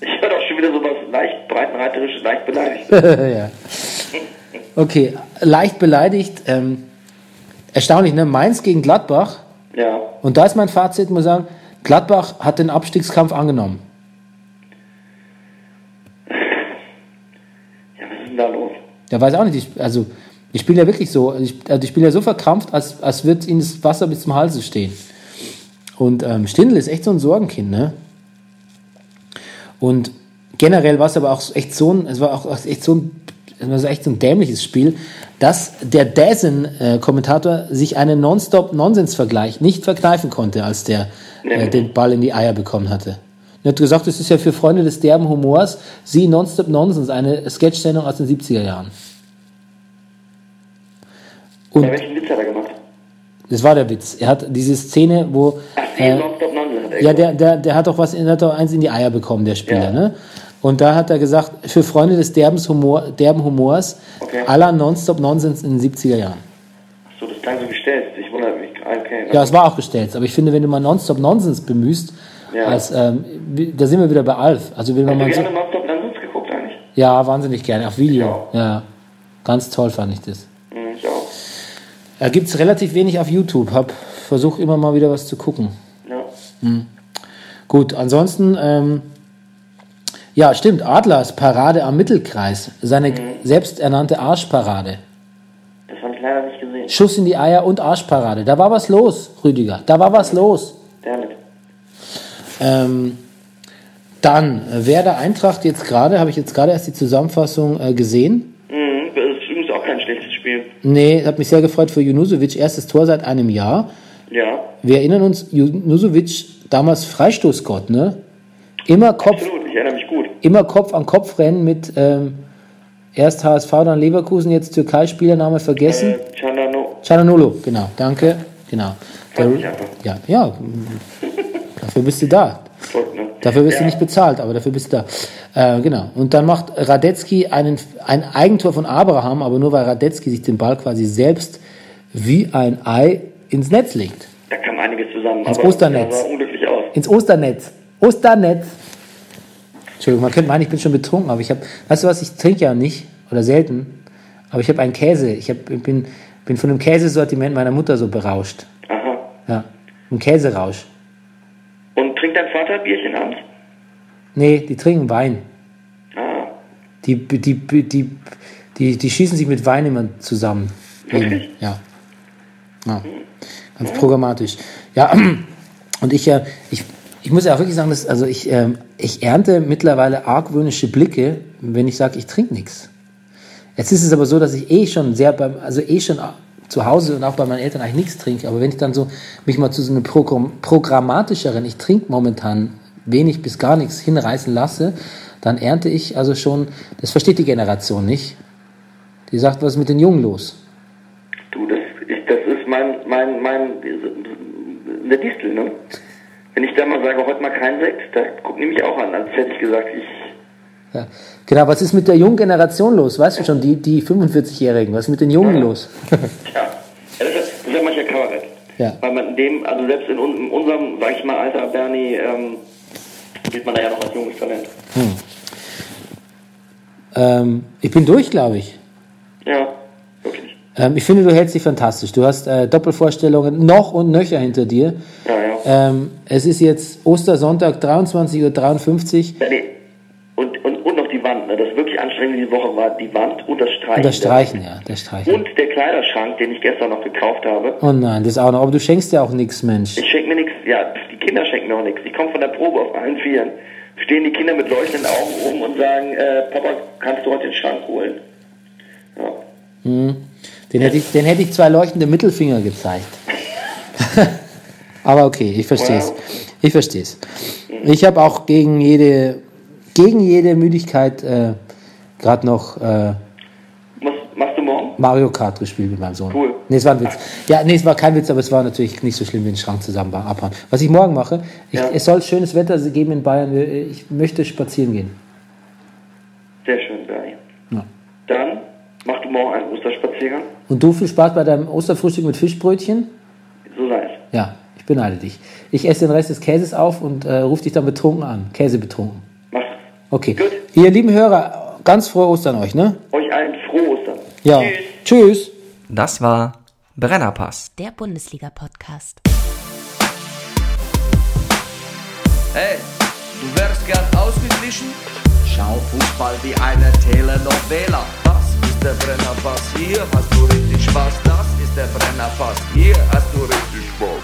ich höre doch schon wieder sowas leicht breitenreiterisch, leicht beleidigt. ja. Okay, leicht beleidigt. Ähm, erstaunlich, ne? Mainz gegen Gladbach. Ja, Und da ist mein Fazit, muss ich sagen, Gladbach hat den Abstiegskampf angenommen. ja, was ist denn da los? Der weiß auch nicht, die, also die spielen ja wirklich so, die, also die spielen ja so verkrampft, als, als wird ihnen das Wasser bis zum Halse stehen. Und ähm, Stindl ist echt so ein Sorgenkind, ne? Und generell war es aber auch echt so ein, es war auch echt so ein, es war echt so ein dämliches Spiel, dass der Dazen-Kommentator sich einen Nonstop-Nonsens-Vergleich nicht verkneifen konnte, als der äh, den Ball in die Eier bekommen hatte. Er hat gesagt, das ist ja für Freunde des derben Humors, sie Nonstop Nonsens, eine Sketch-Sendung aus den 70er Jahren. Und Ja, welchen Witz hat er gemacht? das war der Witz. Er hat diese Szene, wo Ach, die äh, Nonstop Nonsense hat er ja, der, der, der hat doch was, der hat doch eins in die Eier bekommen, der Spieler, Ja. ne? Und da hat er gesagt, für Freunde des derbens Humor, derben Humors, Okay. aller Nonstop Nonsens in den 70er Jahren. Ach so, das klang so gestellt. Ich wundere mich. Okay, Ja, es war auch gestellt, aber ich finde, wenn du mal Nonstop Nonsens bemühst, Ja. als, ähm, da sind wir wieder bei Alf. Also wenn man mal so, gerne Nonstop Nonsense geguckt eigentlich? ja, wahnsinnig gerne, auf Video. Ja. Ja, ganz toll fand ich das. Hm, ich auch. Da gibt's relativ wenig auf YouTube. Hab versucht immer mal wieder was zu gucken. Ja. Gut, ansonsten, ähm, ja, stimmt, Adlers Parade am Mittelkreis, seine Mhm. selbsternannte Arschparade. Das habe ich leider nicht gesehen. Schuss in die Eier und Arschparade. Da war was los, Rüdiger. Da war was los. Damit. Ähm, dann, äh, Werder Eintracht jetzt gerade, habe ich jetzt gerade erst die Zusammenfassung äh, gesehen. Mhm, das ist übrigens auch kein schlechtes Spiel. Nee, hat mich sehr gefreut für Junusovic, erstes Tor seit einem Jahr. Ja, Wir erinnern uns, Junusovic, damals Freistoßgott, ne? Immer Kopf, absolut. Ich erinnere mich gut. immer Kopf an Kopf rennen mit ähm, erst HSV, dann Leverkusen, jetzt Türkei-Spielername vergessen. Äh, Cianano. Ciananolo, genau, danke. Genau. Der, ja, ja, dafür bist du da. Tot, ne? Dafür wirst du Ja. nicht bezahlt, aber dafür bist du da. Äh, genau. Und dann macht Radetzky einen, ein Eigentor von Abraham, aber nur weil Radetzky sich den Ball quasi selbst wie ein Ei ins Netz legt. Da kam einiges zusammen. Ins Osternetz. Sah unglücklich aus. Ins Osternetz. Osternetz. Entschuldigung, man könnte meinen, ich bin schon betrunken, aber ich habe, weißt du was, ich trinke ja nicht oder selten, aber ich habe einen Käse. Ich, hab, ich bin, bin von dem Käsesortiment meiner Mutter so berauscht. Aha. Ja, ein Käserausch. Und trinkt dein Vater Bierchen abends? Nee, die trinken Wein. Ah. Die, die, die, die, die, schießen sich mit Wein immer zusammen. Wirklich? Ja. ja. Ganz programmatisch. Ja, und ich, ja, ich, ich muss ja auch wirklich sagen, dass, also ich, ähm, ich ernte mittlerweile argwöhnische Blicke, wenn ich sage, ich trinke nichts. Jetzt ist es aber so, dass ich eh schon sehr beim, also eh schon zu Hause und auch bei meinen Eltern eigentlich nichts trinke. Aber wenn ich dann so mich mal zu so einem Programm, programmatischeren, ich trinke momentan wenig bis gar nichts hinreißen lasse, dann ernte ich also schon, das versteht die Generation nicht. Die sagt, was ist mit den Jungen los? Du, das ist, das ist mein, mein, mein, eine Distel, ne? Wenn ich da mal sage, heute mal kein Sekt, da gucken die mich auch an, als hätte ich gesagt, ich, Ja. Genau, was ist mit der jungen Generation los? Weißt du schon, die, die 45-Jährigen, was ist mit den Jungen los? ja. ja das, ist, das ist ja mancher Kabarett. Ja. Weil man dem, also selbst in, in unserem, sag ich mal, Alter, Bernie, ähm, gilt man da ja noch als junges Talent. ähm, ich bin durch, glaube ich. Ja, wirklich. Ähm, ich finde, du hältst dich fantastisch. Du hast äh, Doppelvorstellungen noch und nöcher hinter dir. Ja, ja. Ähm, es ist jetzt Ostersonntag, 23.53 Uhr. ja nee. Und, und, und noch die Wand, ne? Das wirklich anstrengende diese Woche war die Wand und das Streichen. Und das Streichen, ja, das Streichen. Und der Kleiderschrank, den ich gestern noch gekauft habe. Oh nein, das auch noch. Aber du schenkst ja auch nichts, Mensch. Ich schenke mir nichts, ja, die Kinder schenken mir auch nichts. Ich komme von der Probe auf allen Vieren. Stehen die Kinder mit leuchtenden Augen oben und sagen, äh, Papa, kannst du heute den Schrank holen? Ja. Den hätte ich, den hätte ich zwei leuchtende Mittelfinger gezeigt. Aber okay, ich verstehe es. Ich verstehe es. Ich habe auch gegen jede, gegen jede Müdigkeit äh, gerade noch äh, Was machst du morgen? Mario Kart gespielt mit meinem Sohn. Cool. Nee, es war ein Witz. Ja, nee, es war kein Witz, aber es war natürlich nicht so schlimm wie den Schrank zusammen abhauen. Was ich morgen mache, ich, Ja. es soll schönes Wetter geben in Bayern. Ich möchte spazieren gehen. Sehr schön, Bernie. Ja. Dann machst du morgen einen Osterspaziergang. Und du viel Spaß bei deinem Osterfrühstück mit Fischbrötchen? So sei es. Ja, ich beneide dich. Ich esse den Rest des Käses auf und äh, rufe dich dann betrunken an. Käse betrunken. Okay. Gut. Ihr lieben Hörer, ganz frohe Ostern euch, ne? Euch allen frohe Ostern. Ja. Tschüss. Tschüss. Das war Brennerpass. Der Bundesliga-Podcast. Hey, du wärst gern ausgeglichen? Schau Fußball wie eine Telenovela. Das ist der Brennerpass, hier hast du richtig Spaß. Das ist der Brennerpass, hier hast du richtig Spaß.